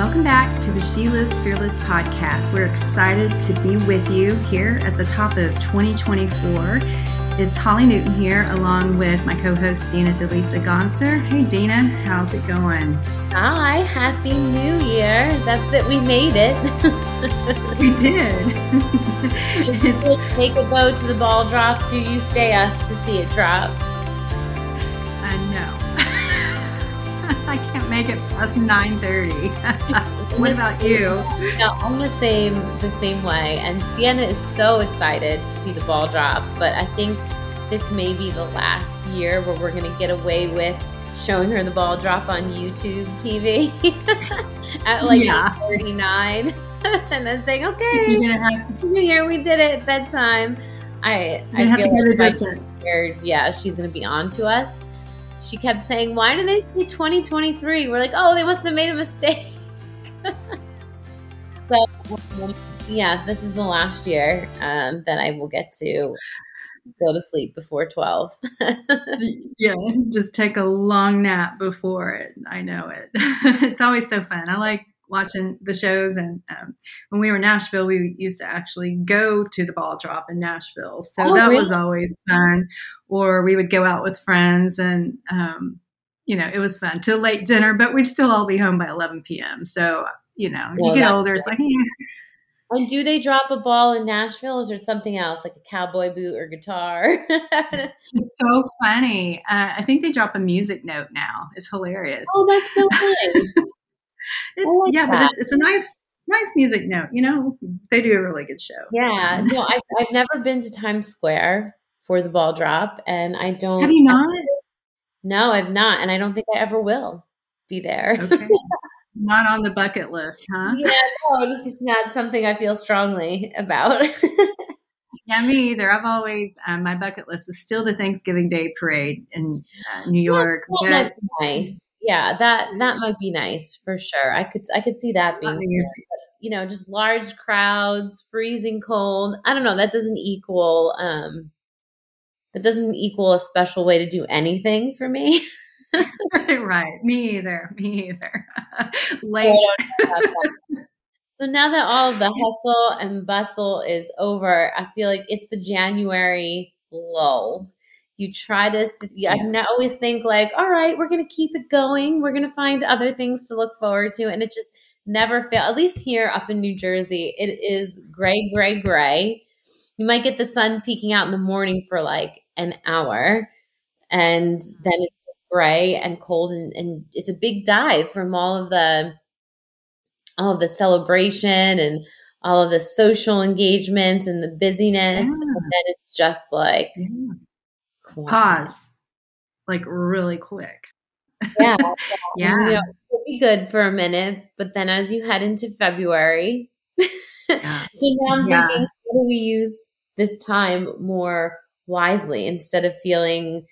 Welcome back to the She Lives Fearless podcast. We're excited to be with you here at the top of 2024. It's Holly Newton here, along with my co host, Dina Deleasa-Gonsar. Hey, Dana, how's it going? Hi, Happy New Year. That's it, we made it. we did. Did you take a though to the ball drop? Do you stay up to see it drop? Make it past 9.30. what about you? No, I'm the same the same way. And Sienna is so excited to see the ball drop. But I think this may be the last year where we're gonna get away with showing her the ball drop on YouTube TV at like yeah. 39 and then saying, okay, you're gonna have to- here we did it, bedtime. I, I have to go the distance. Scared, yeah, she's gonna be on to us. She kept saying, Why do they say 2023? We're like, oh, they must have made a mistake. so yeah, this is the last year um, that I will get to go to sleep before 12. yeah, just take a long nap before it. I know it. it's always so fun. I like watching the shows. And um, when we were in Nashville, we used to actually go to the ball drop in Nashville. So oh, that really? was always fun. Or we would go out with friends and, um, you know, it was fun till late dinner, but we'd still all be home by 11 p.m. So, you know, well, you get older, it's like, yeah. And do they drop a ball in Nashville? Is there something else like a cowboy boot or guitar? it's so funny. Uh, I think they drop a music note now. It's hilarious. Oh, that's so funny. It's like yeah, that. but it's, it's a nice nice music note. You know, they do a really good show. Yeah, no, I've, I've never been to Times Square for the ball drop, and I don't. Have you not? no, I've not, and I don't think I ever will be there. Okay. not on the bucket list, huh? Yeah, no, it's just not something I feel strongly about. yeah, me either. I've always um, my bucket list is still the Thanksgiving Day parade in uh, New York. That's, nice. Yeah, that that might be nice for sure. I could I could see that being. You know, just large crowds, freezing cold. I don't know. That doesn't equal. um That doesn't equal a special way to do anything for me. right. Me either. Me either. Late. So now that all the hustle and bustle is over, I feel like it's the January lull. You try to, yeah. I always think like, all right, we're going to keep it going. We're going to find other things to look forward to. And it just never fail. At least here up in New Jersey, it is gray, gray, gray. You might get the sun peeking out in the morning for like an hour and then it's just gray and cold and, and it's a big dive from all of the all of the celebration and all of the social engagements and the busyness yeah. and then it's just like yeah. pause like really quick yeah yeah you know, it'll be good for a minute but then as you head into february yeah. so now i'm thinking how do we use this time more wisely instead of feeling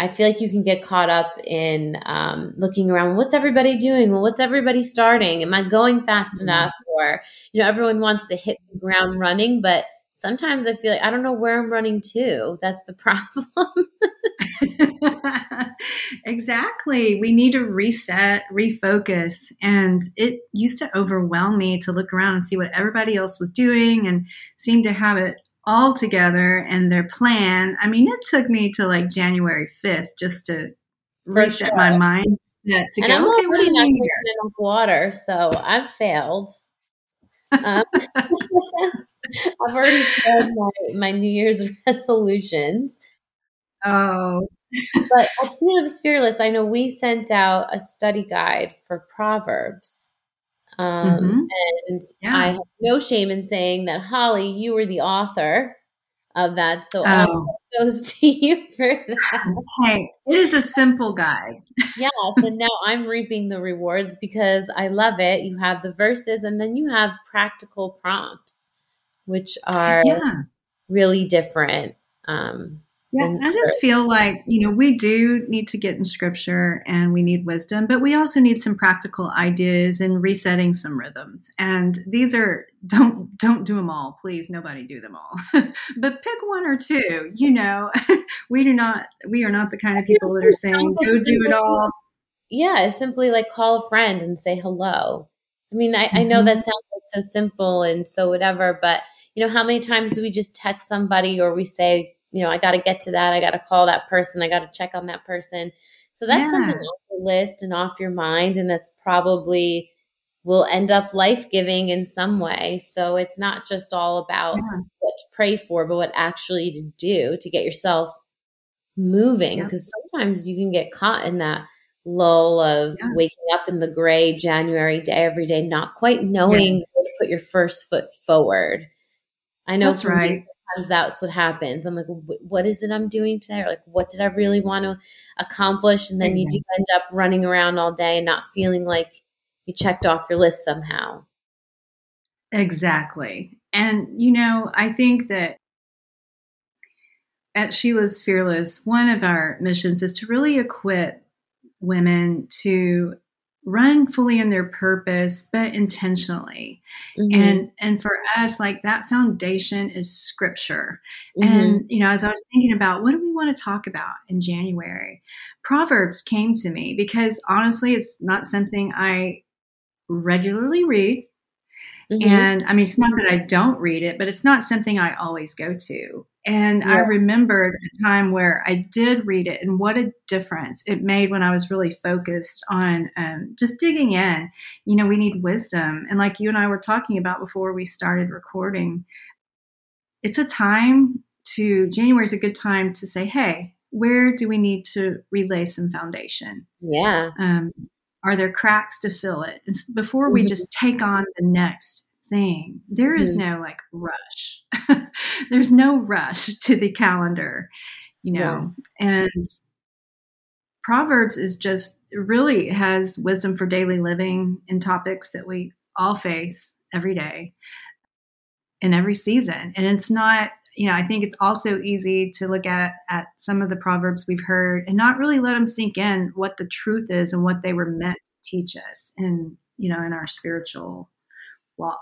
I feel like you can get caught up in um, looking around. What's everybody doing? Well, what's everybody starting? Am I going fast mm-hmm. enough? Or you know, everyone wants to hit the ground running, but sometimes I feel like I don't know where I'm running to. That's the problem. exactly. We need to reset, refocus. And it used to overwhelm me to look around and see what everybody else was doing and seem to have it all together and their plan. I mean, it took me to like January 5th just to For reset sure. my mind to and go, I'm okay, not enough water, so I've failed. Um, I've already failed my, my New Year's resolutions. Oh. but at Fearless, I know we sent out a study guide for Proverbs. Um, mm-hmm. And yeah. I have no shame in saying that, Holly, you were the author of that. So oh. goes to you for that. Hey, it is a simple guide. yes. And now I'm reaping the rewards because I love it. You have the verses and then you have practical prompts, which are yeah. really different. Um, yeah, I just feel like, you know, we do need to get in scripture and we need wisdom, but we also need some practical ideas and resetting some rhythms. And these are don't don't do them all, please. Nobody do them all. but pick one or two, you know. we do not we are not the kind of people that are saying go do it all. Yeah, simply like call a friend and say hello. I mean, I, I know mm-hmm. that sounds like so simple and so whatever, but you know, how many times do we just text somebody or we say, you know, I got to get to that. I got to call that person. I got to check on that person. So that's yeah. something off the list and off your mind. And that's probably will end up life giving in some way. So it's not just all about yeah. what to pray for, but what actually to do to get yourself moving. Because yeah. sometimes you can get caught in that lull of yeah. waking up in the gray January day every day, not quite knowing yes. where to put your first foot forward. I know that's right. That's what happens. I'm like, what is it I'm doing today? Or like, what did I really want to accomplish? And then you do mm-hmm. end up running around all day and not feeling like you checked off your list somehow. Exactly. And, you know, I think that at She Lives Fearless, one of our missions is to really equip women to run fully in their purpose but intentionally mm-hmm. and and for us like that foundation is scripture mm-hmm. and you know as i was thinking about what do we want to talk about in january proverbs came to me because honestly it's not something i regularly read mm-hmm. and i mean it's not that i don't read it but it's not something i always go to and yeah. I remembered a time where I did read it and what a difference it made when I was really focused on um, just digging in. You know, we need wisdom. And like you and I were talking about before we started recording, it's a time to, January is a good time to say, hey, where do we need to relay some foundation? Yeah. Um, are there cracks to fill it? And before we mm-hmm. just take on the next thing. There is mm-hmm. no like rush. There's no rush to the calendar, you know. Yes. And Proverbs is just really has wisdom for daily living in topics that we all face every day in every season. And it's not, you know, I think it's also easy to look at at some of the proverbs we've heard and not really let them sink in what the truth is and what they were meant to teach us in, you know, in our spiritual walk.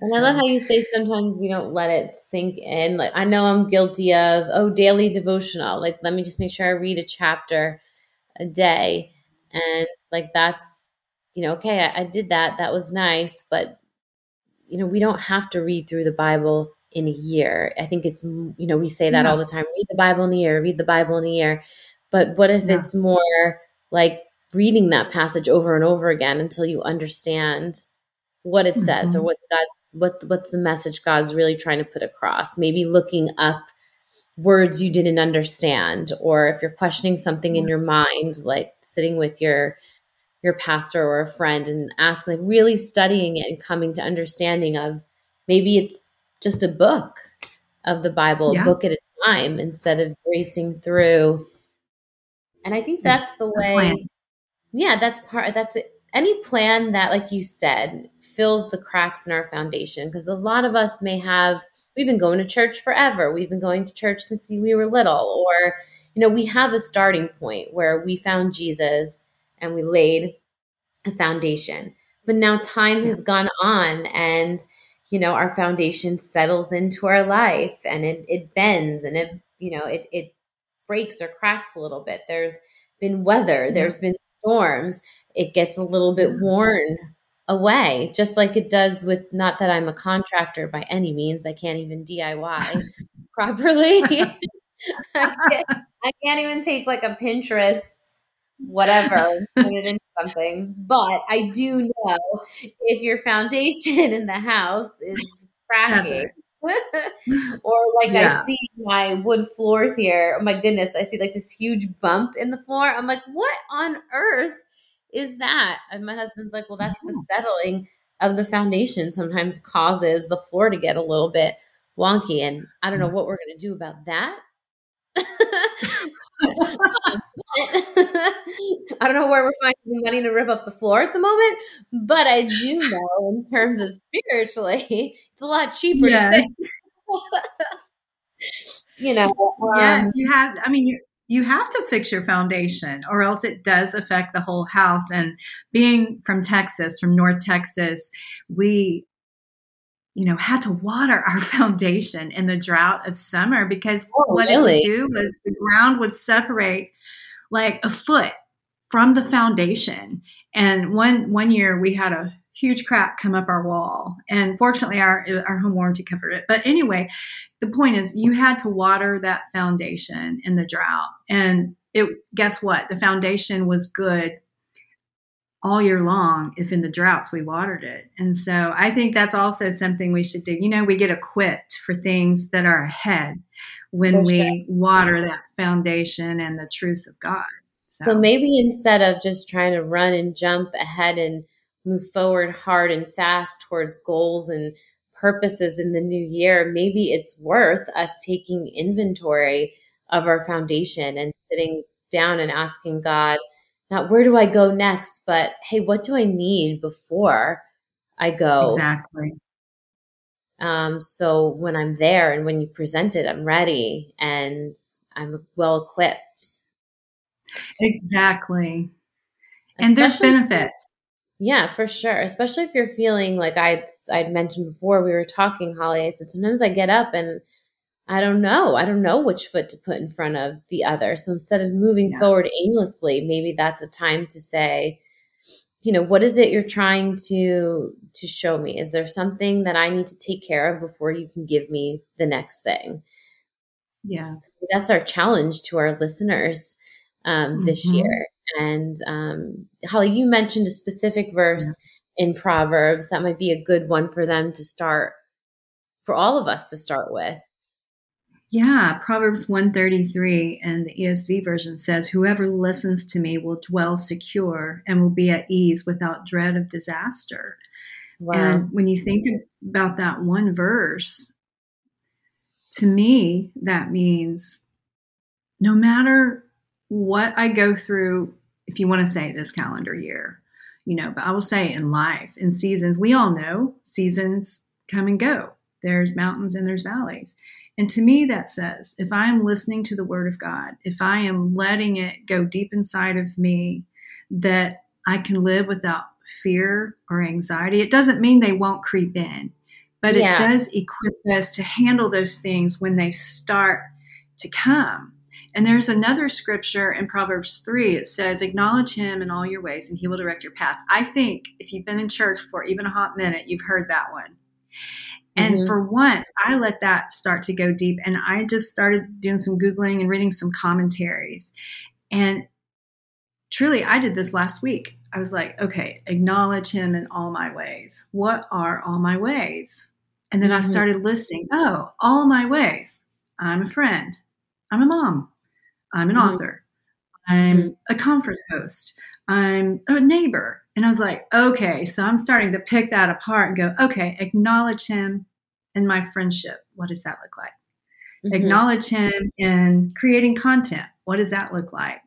And so. I love how you say sometimes we don't let it sink in. Like I know I'm guilty of oh daily devotional. Like let me just make sure I read a chapter a day, and like that's you know okay I, I did that that was nice, but you know we don't have to read through the Bible in a year. I think it's you know we say that yeah. all the time. Read the Bible in a year. Read the Bible in a year. But what if yeah. it's more like reading that passage over and over again until you understand what it says mm-hmm. or what God what what's the message God's really trying to put across. Maybe looking up words you didn't understand or if you're questioning something in your mind like sitting with your your pastor or a friend and asking like really studying it and coming to understanding of maybe it's just a book of the Bible, yeah. a book at a time instead of racing through. And I think mm. that's the way. Yeah, that's part. That's it any plan that, like you said, fills the cracks in our foundation. Because a lot of us may have, we've been going to church forever. We've been going to church since we were little. Or, you know, we have a starting point where we found Jesus and we laid a foundation. But now time has gone on and, you know, our foundation settles into our life and it, it bends and it, you know, it, it breaks or cracks a little bit. There's been weather, there's been storms it gets a little bit worn away, just like it does with not that I'm a contractor by any means. I can't even DIY properly. I, can't, I, can't, even take like a Pinterest, whatever, put it into something. But I do know if your foundation in the house is cracking. or like yeah. I see my wood floors here. Oh my goodness, I see like this huge bump in the floor. I'm like, what on earth is that? And my husband's like, well, that's the settling of the foundation sometimes causes the floor to get a little bit wonky. And I don't know what we're going to do about that. I don't know where we're finding money to rip up the floor at the moment, but I do know in terms of spiritually, it's a lot cheaper yes. you know, um, yes, you have. I mean, you have to fix your foundation or else it does affect the whole house and being from texas from north texas we you know had to water our foundation in the drought of summer because oh, what really? it would do was the ground would separate like a foot from the foundation and one one year we had a huge crack come up our wall. And fortunately, our, our home warranty covered it. But anyway, the point is, you had to water that foundation in the drought. And it, guess what? The foundation was good all year long if in the droughts we watered it. And so I think that's also something we should do. You know, we get equipped for things that are ahead when we water that foundation and the truth of God. So. so maybe instead of just trying to run and jump ahead and move forward hard and fast towards goals and purposes in the new year, maybe it's worth us taking inventory of our foundation and sitting down and asking God, not where do I go next, but hey, what do I need before I go? Exactly. Um, so when I'm there and when you present it, I'm ready and I'm well equipped. Exactly. And there's benefits. Yeah, for sure. Especially if you're feeling like I'd I'd mentioned before we were talking, Holly. I said sometimes I get up and I don't know. I don't know which foot to put in front of the other. So instead of moving yeah. forward aimlessly, maybe that's a time to say, you know, what is it you're trying to to show me? Is there something that I need to take care of before you can give me the next thing? Yeah. So that's our challenge to our listeners um, mm-hmm. this year. And um, Holly, you mentioned a specific verse yeah. in Proverbs that might be a good one for them to start, for all of us to start with. Yeah, Proverbs 133 and the ESV version says, Whoever listens to me will dwell secure and will be at ease without dread of disaster. Wow. And when you think about that one verse, to me, that means no matter what I go through, if you want to say this calendar year, you know, but I will say in life, in seasons, we all know seasons come and go. There's mountains and there's valleys. And to me, that says if I am listening to the word of God, if I am letting it go deep inside of me, that I can live without fear or anxiety. It doesn't mean they won't creep in, but yeah. it does equip us to handle those things when they start to come. And there's another scripture in Proverbs 3. It says, Acknowledge him in all your ways, and he will direct your paths. I think if you've been in church for even a hot minute, you've heard that one. And mm-hmm. for once, I let that start to go deep. And I just started doing some Googling and reading some commentaries. And truly, I did this last week. I was like, okay, acknowledge him in all my ways. What are all my ways? And then mm-hmm. I started listing, oh, all my ways. I'm a friend. I'm a mom. I'm an mm-hmm. author. I'm mm-hmm. a conference host. I'm a neighbor. And I was like, okay, so I'm starting to pick that apart and go, okay, acknowledge him in my friendship. What does that look like? Mm-hmm. Acknowledge him in creating content. What does that look like?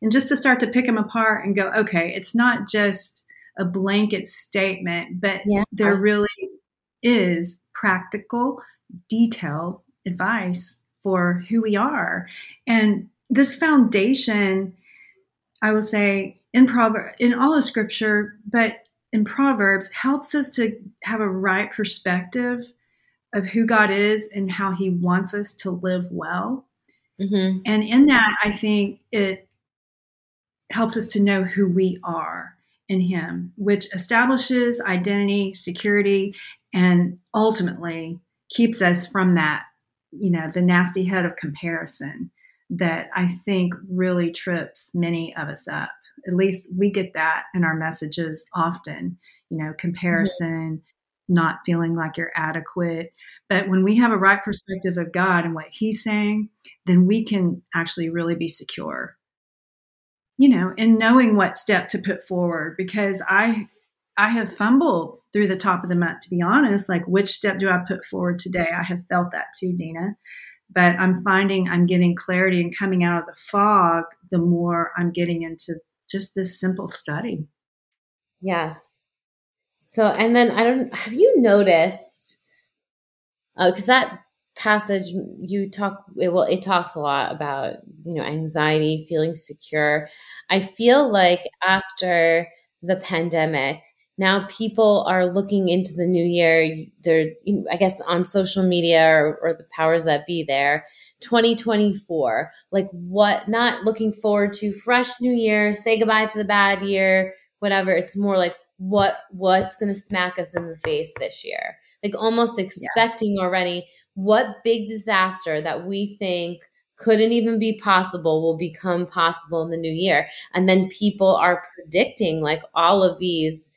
And just to start to pick them apart and go, okay, it's not just a blanket statement, but yeah. there really is practical, detailed advice for who we are. And this foundation, I will say, in Proverbs, in all of Scripture, but in Proverbs, helps us to have a right perspective of who God is and how He wants us to live well. Mm-hmm. And in that, I think it helps us to know who we are in Him, which establishes identity, security, and ultimately keeps us from that, you know, the nasty head of comparison that I think really trips many of us up at least we get that in our messages often, you know, comparison, mm-hmm. not feeling like you're adequate. But when we have a right perspective of God and what He's saying, then we can actually really be secure, you know, in knowing what step to put forward. Because I, I have fumbled through the top of the month, to be honest. Like, which step do I put forward today? I have felt that too, Dina but I'm finding I'm getting clarity and coming out of the fog the more I'm getting into just this simple study. Yes. So, and then I don't, have you noticed, because uh, that passage you talk, it, well, it talks a lot about, you know, anxiety, feeling secure. I feel like after the pandemic, now people are looking into the new year. They're, I guess, on social media or, or the powers that be there 2024 like what not looking forward to fresh new year say goodbye to the bad year whatever it's more like what what's going to smack us in the face this year like almost expecting yeah. already what big disaster that we think couldn't even be possible will become possible in the new year and then people are predicting like all of these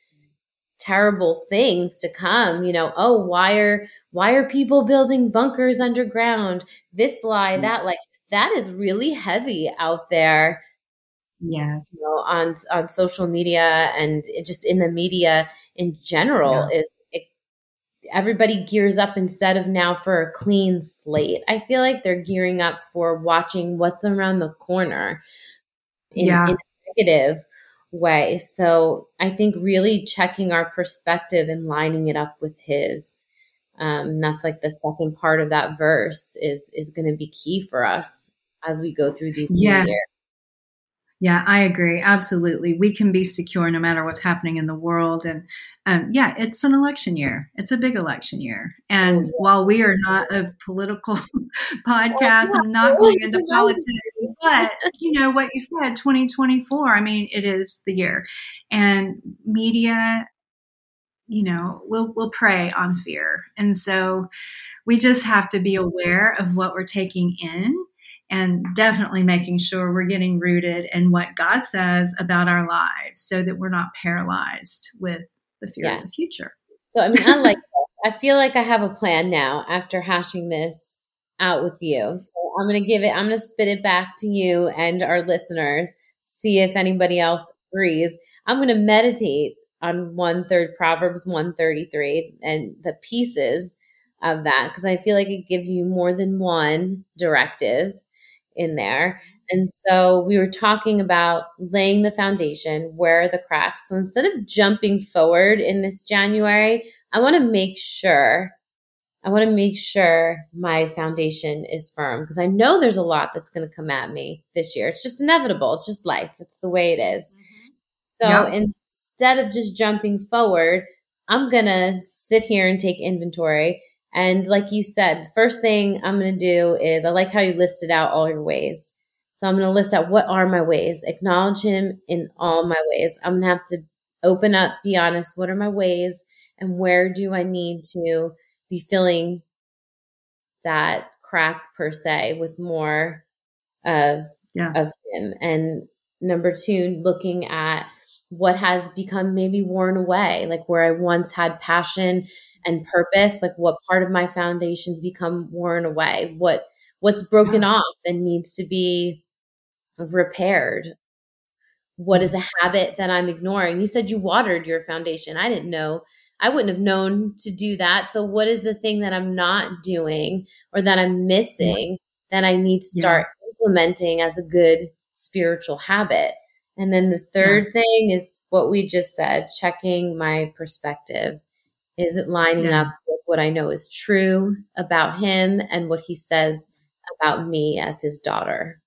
terrible things to come you know oh why are why are people building bunkers underground this lie mm-hmm. that like that is really heavy out there yes you know, on on social media and just in the media in general yeah. is it, everybody gears up instead of now for a clean slate i feel like they're gearing up for watching what's around the corner in, yeah. in a negative way so i think really checking our perspective and lining it up with his um, that's like the second part of that verse is is going to be key for us as we go through these yeah. years yeah, I agree. Absolutely. We can be secure no matter what's happening in the world. And um, yeah, it's an election year. It's a big election year. And oh, yeah. while we are not a political podcast, I'm not going into politics. But, you know, what you said, 2024, I mean, it is the year. And media, you know, we'll, we'll prey on fear. And so we just have to be aware of what we're taking in and definitely making sure we're getting rooted in what God says about our lives so that we're not paralyzed with the fear yeah. of the future. So, I mean, I like I feel like I have a plan now after hashing this out with you. So, I'm going to give it, I'm going to spit it back to you and our listeners, see if anybody else agrees. I'm going to meditate on one third Proverbs 133 and the pieces of that because I feel like it gives you more than one directive in there. And so we were talking about laying the foundation, where are the cracks. So instead of jumping forward in this January, I want to make sure I want to make sure my foundation is firm because I know there's a lot that's going to come at me this year. It's just inevitable. It's just life. It's the way it is. Mm-hmm. So yep. instead of just jumping forward, I'm going to sit here and take inventory and like you said, the first thing I'm going to do is I like how you listed out all your ways. So I'm going to list out what are my ways, acknowledge him in all my ways. I'm going to have to open up, be honest. What are my ways? And where do I need to be filling that crack per se with more of, yeah. of him? And number two, looking at what has become maybe worn away, like where I once had passion and purpose like what part of my foundations become worn away what what's broken yeah. off and needs to be repaired what is mm-hmm. a habit that i'm ignoring you said you watered your foundation i didn't know i wouldn't have known to do that so what is the thing that i'm not doing or that i'm missing yeah. that i need to start yeah. implementing as a good spiritual habit and then the third thing is what we just said checking my perspective is it lining yeah. up with what I know is true about him and what he says about me as his daughter?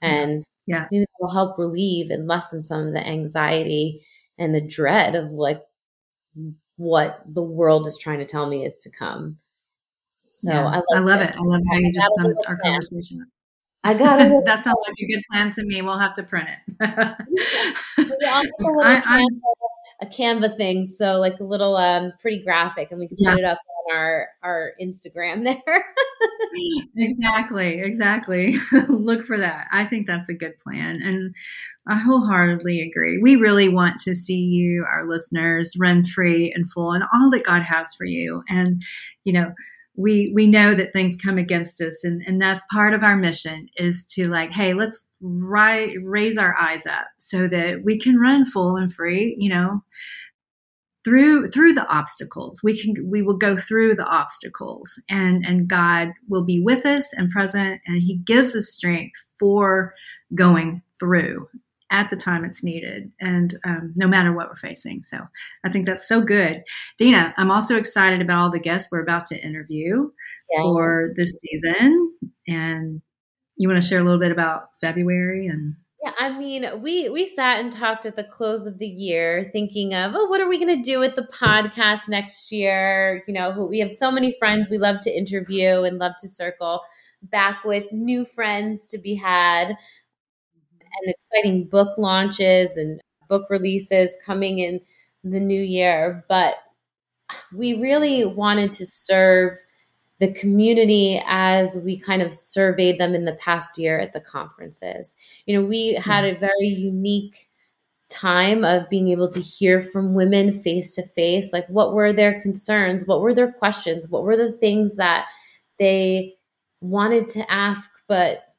And yeah, maybe it will help relieve and lessen some of the anxiety and the dread of like what the world is trying to tell me is to come. So yeah, I, I, love it. I love how you just summed our plan. conversation up. I got it. that sounds like a good plan to me. We'll have to print it. I, a Canva thing, so like a little um pretty graphic, and we can put yeah. it up on our our Instagram there. exactly, exactly. Look for that. I think that's a good plan, and I wholeheartedly agree. We really want to see you, our listeners, run free and full, and all that God has for you, and you know we we know that things come against us and and that's part of our mission is to like hey let's right, raise our eyes up so that we can run full and free, you know, through through the obstacles. We can we will go through the obstacles and and God will be with us and present and he gives us strength for going through at the time it's needed and um, no matter what we're facing so i think that's so good dina i'm also excited about all the guests we're about to interview yes. for this season and you want to share a little bit about February and yeah, I mean, we we sat and talked at the close of the year, thinking of, oh, what are we going to do with the podcast next year? You know, we have so many friends we love to interview and love to circle back with new friends to be had, and exciting book launches and book releases coming in the new year, but we really wanted to serve the community as we kind of surveyed them in the past year at the conferences. You know, we had a very unique time of being able to hear from women face to face like what were their concerns what were their questions what were the things that they wanted to ask but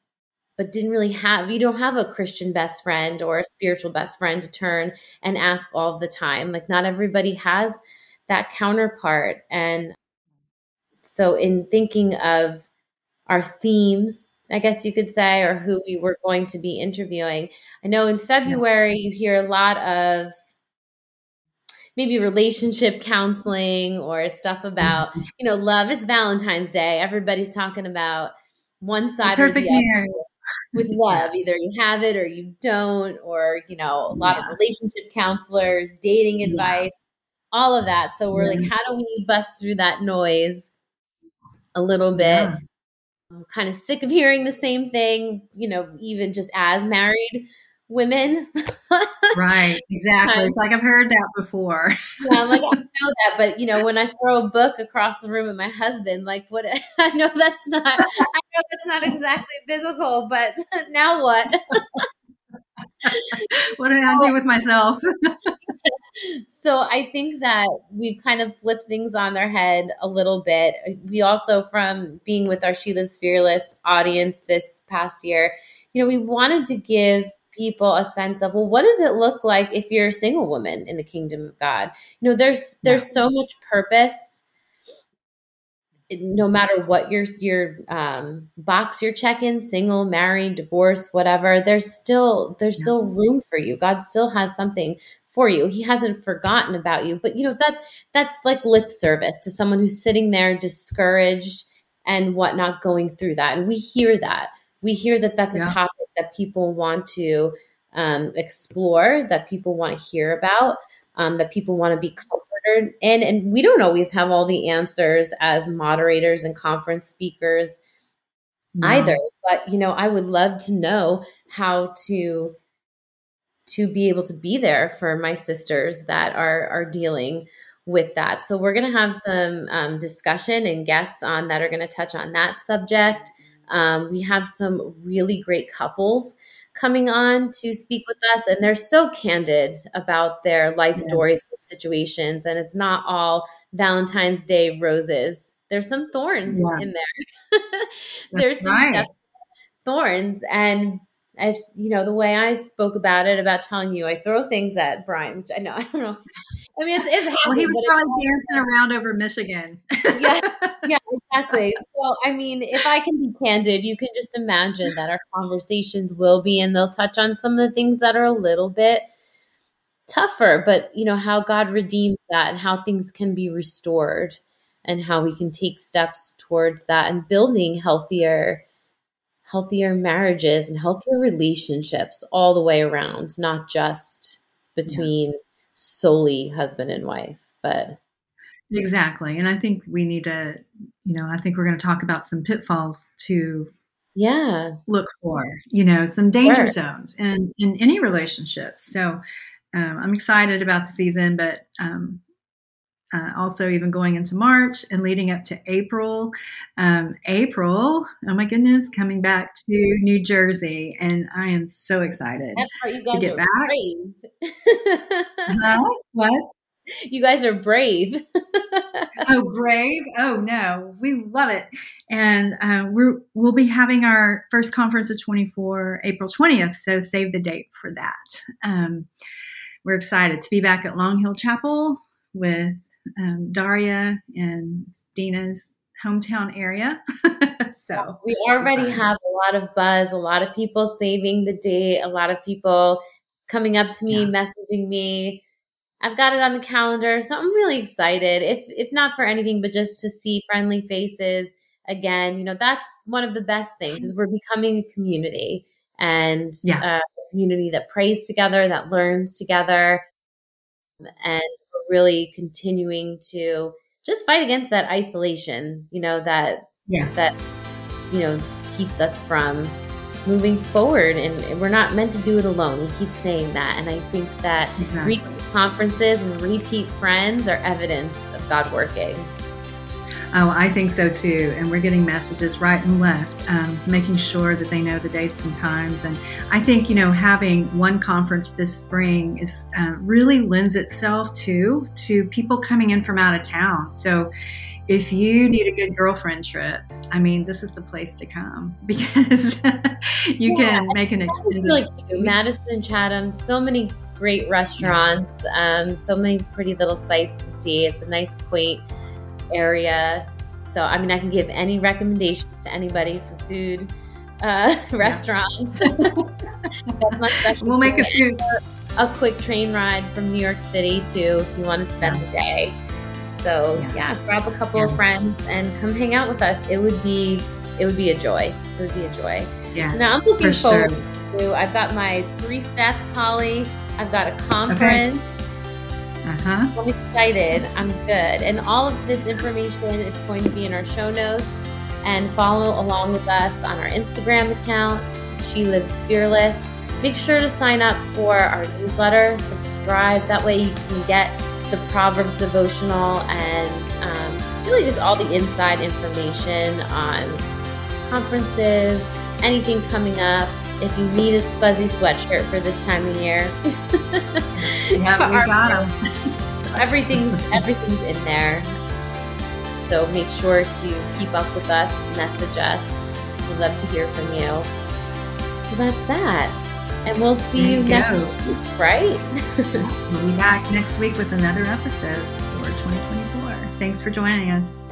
but didn't really have you don't have a christian best friend or a spiritual best friend to turn and ask all the time like not everybody has that counterpart and so in thinking of our themes I guess you could say, or who we were going to be interviewing. I know in February you hear a lot of maybe relationship counseling or stuff about, mm-hmm. you know, love. It's Valentine's Day. Everybody's talking about one side or the other with love. Either you have it or you don't, or, you know, a lot yeah. of relationship counselors, dating advice, yeah. all of that. So we're yeah. like, how do we bust through that noise a little bit? I'm kind of sick of hearing the same thing, you know, even just as married women. right, exactly. It's like I've heard that before. yeah, I'm like, I know that, but you know, when I throw a book across the room at my husband, like what I know that's not I know that's not exactly biblical, but now what? what did I do with myself? So I think that we've kind of flipped things on their head a little bit. We also, from being with our She Lives Fearless audience this past year, you know, we wanted to give people a sense of well what does it look like if you're a single woman in the kingdom of god? You know there's there's so much purpose no matter what your your um, box you're checking single married divorced whatever there's still there's still room for you. God still has something for you. He hasn't forgotten about you. But you know, that that's like lip service to someone who's sitting there discouraged and whatnot going through that. And we hear that. We hear that that's yeah. a topic that people want to um, explore, that people want to hear about, um, that people want to be comforted in. And we don't always have all the answers as moderators and conference speakers no. either. But, you know, I would love to know how to to be able to be there for my sisters that are are dealing with that. So we're going to have some um, discussion and guests on that are going to touch on that subject. Um, we have some really great couples coming on to speak with us, and they're so candid about their life yeah. stories, situations, and it's not all Valentine's Day roses. There's some thorns yeah. in there. There's some right. thorns, and I, you know, the way I spoke about it, about telling you, I throw things at Brian, which I know, I don't know. I mean, it's, it's well, he was probably dancing around over Michigan. yeah, yeah, exactly. So, I mean, if I can be candid, you can just imagine that our conversations will be, and they'll touch on some of the things that are a little bit tougher, but you know, how God redeems that and how things can be restored and how we can take steps towards that and building healthier healthier marriages and healthier relationships all the way around, not just between yeah. solely husband and wife, but exactly. And I think we need to, you know, I think we're going to talk about some pitfalls to yeah look for you know some danger sure. zones in in any relationship so um, i'm excited about the season but um, uh, also even going into March and leading up to April. Um, April, oh my goodness, coming back to New Jersey, and I am so excited. That's right, you guys to get back. brave. huh? What? You guys are brave. oh, brave! Oh no, we love it, and uh, we're we'll be having our first conference of 24 April 20th. So save the date for that. Um, we're excited to be back at Long Hill Chapel with um, Daria and Dina's hometown area. so we already have a lot of buzz, a lot of people saving the date, a lot of people coming up to me, yeah. messaging me. I've got it on the calendar, so I'm really excited. If if not for anything, but just to see friendly faces again. You know, that's one of the best things is we're becoming a community and yeah. Uh, a community that prays together, that learns together, and really continuing to just fight against that isolation, you know, that yeah. that you know keeps us from moving forward and we're not meant to do it alone. We keep saying that and I think that exactly. re- conferences and repeat friends are evidence of God working. Oh, I think so too. And we're getting messages right and left, um, making sure that they know the dates and times. And I think, you know, having one conference this spring is uh, really lends itself to to people coming in from out of town. So if you need a good girlfriend trip, I mean, this is the place to come because you yeah, can make an extended. Like Madison, Chatham, so many great restaurants, um, so many pretty little sights to see. It's a nice, quaint area. So, I mean, I can give any recommendations to anybody for food uh, restaurants. we'll make a few. A quick train ride from New York City too, if you want to spend the day. So yeah, yeah grab a couple yeah. of friends and come hang out with us. It would be it would be a joy. It would be a joy. Yeah. So now I'm looking forward sure. to. I've got my three steps, Holly. I've got a conference. Okay. Uh-huh. I'm excited. I'm good. And all of this information, it's going to be in our show notes. And follow along with us on our Instagram account, She Lives Fearless. Make sure to sign up for our newsletter, subscribe. That way you can get the Proverbs devotional and um, really just all the inside information on conferences, anything coming up. If you need a fuzzy sweatshirt for this time of year, yeah, we got them. Everything's everything's in there. So make sure to keep up with us, message us. We'd love to hear from you. So that's that. And we'll see there you, you next week, right? we'll be back next week with another episode for 2024. Thanks for joining us.